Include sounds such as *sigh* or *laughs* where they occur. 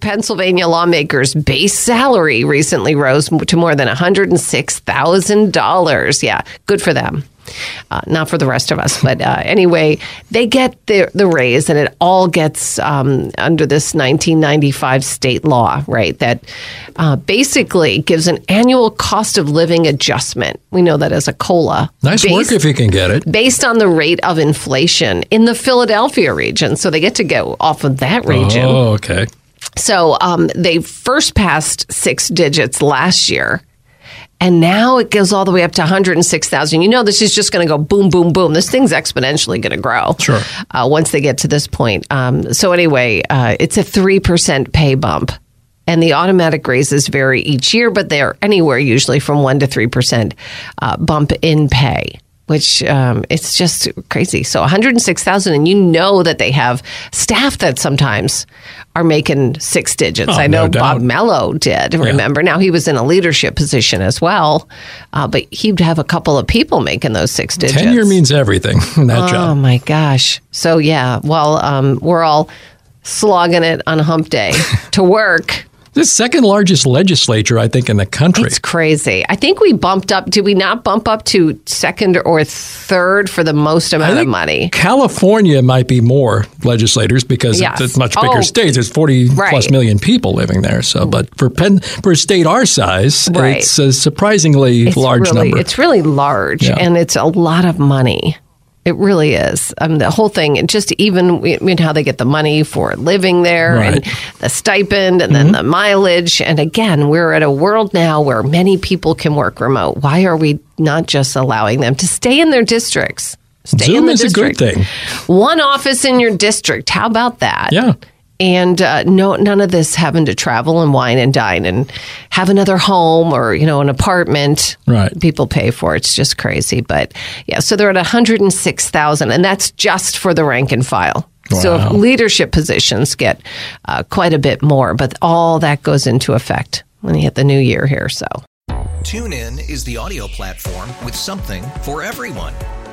Pennsylvania lawmakers' base salary recently rose to more than $106,000. Yeah, good for them. Uh, not for the rest of us, *laughs* but uh, anyway, they get the the raise, and it all gets um, under this 1995 state law, right? That uh, basically gives an annual cost of living adjustment. We know that as a cola. Nice work if you can get it. based on the rate of inflation in the Philadelphia region. So they get to go off of that region. Oh, okay. So um, they first passed six digits last year. And now it goes all the way up to 106,000. You know, this is just going to go boom, boom, boom. This thing's exponentially going to grow. Sure. Uh, once they get to this point. Um, so, anyway, uh, it's a 3% pay bump. And the automatic raises vary each year, but they're anywhere usually from 1% to 3% uh, bump in pay which um, it's just crazy. So 106,000, and you know that they have staff that sometimes are making six digits. Oh, I know no. Bob Mellow did. Remember, now he was in a leadership position as well, uh, but he'd have a couple of people making those six digits. Tenure means everything *laughs* in that Oh job. Oh my gosh! So yeah, well, um, we're all slogging it on hump day *laughs* to work. The second largest legislature, I think, in the country. It's crazy. I think we bumped up. Did we not bump up to second or third for the most amount of money? California might be more legislators because Yes. it's a much bigger Oh. state. There's 40 Right. million people living there. So, but for Penn, for a state our size, Right. it's a surprisingly It's large really, number. It's really large, Yeah. and it's a lot of money. It really is. Um, the whole thing, and just even I mean, how they get the money for living there, and Right. Mm-hmm. the stipend, and then the mileage. And again, we're at a world now where many people can work remote. Why are we not just allowing them to stay in their districts? Stay in Zoom is a good thing. One office in your district. How about that? Yeah. And uh, no, none of this having to travel and wine and dine and have another home or you know an apartment. Right. People pay for it's just crazy, but yeah. So they're at one hundred and six thousand, and that's just for the rank and file. Wow. So leadership positions get uh, quite a bit more, but all that goes into effect when you hit the new year here. So TuneIn is the audio platform with something for everyone.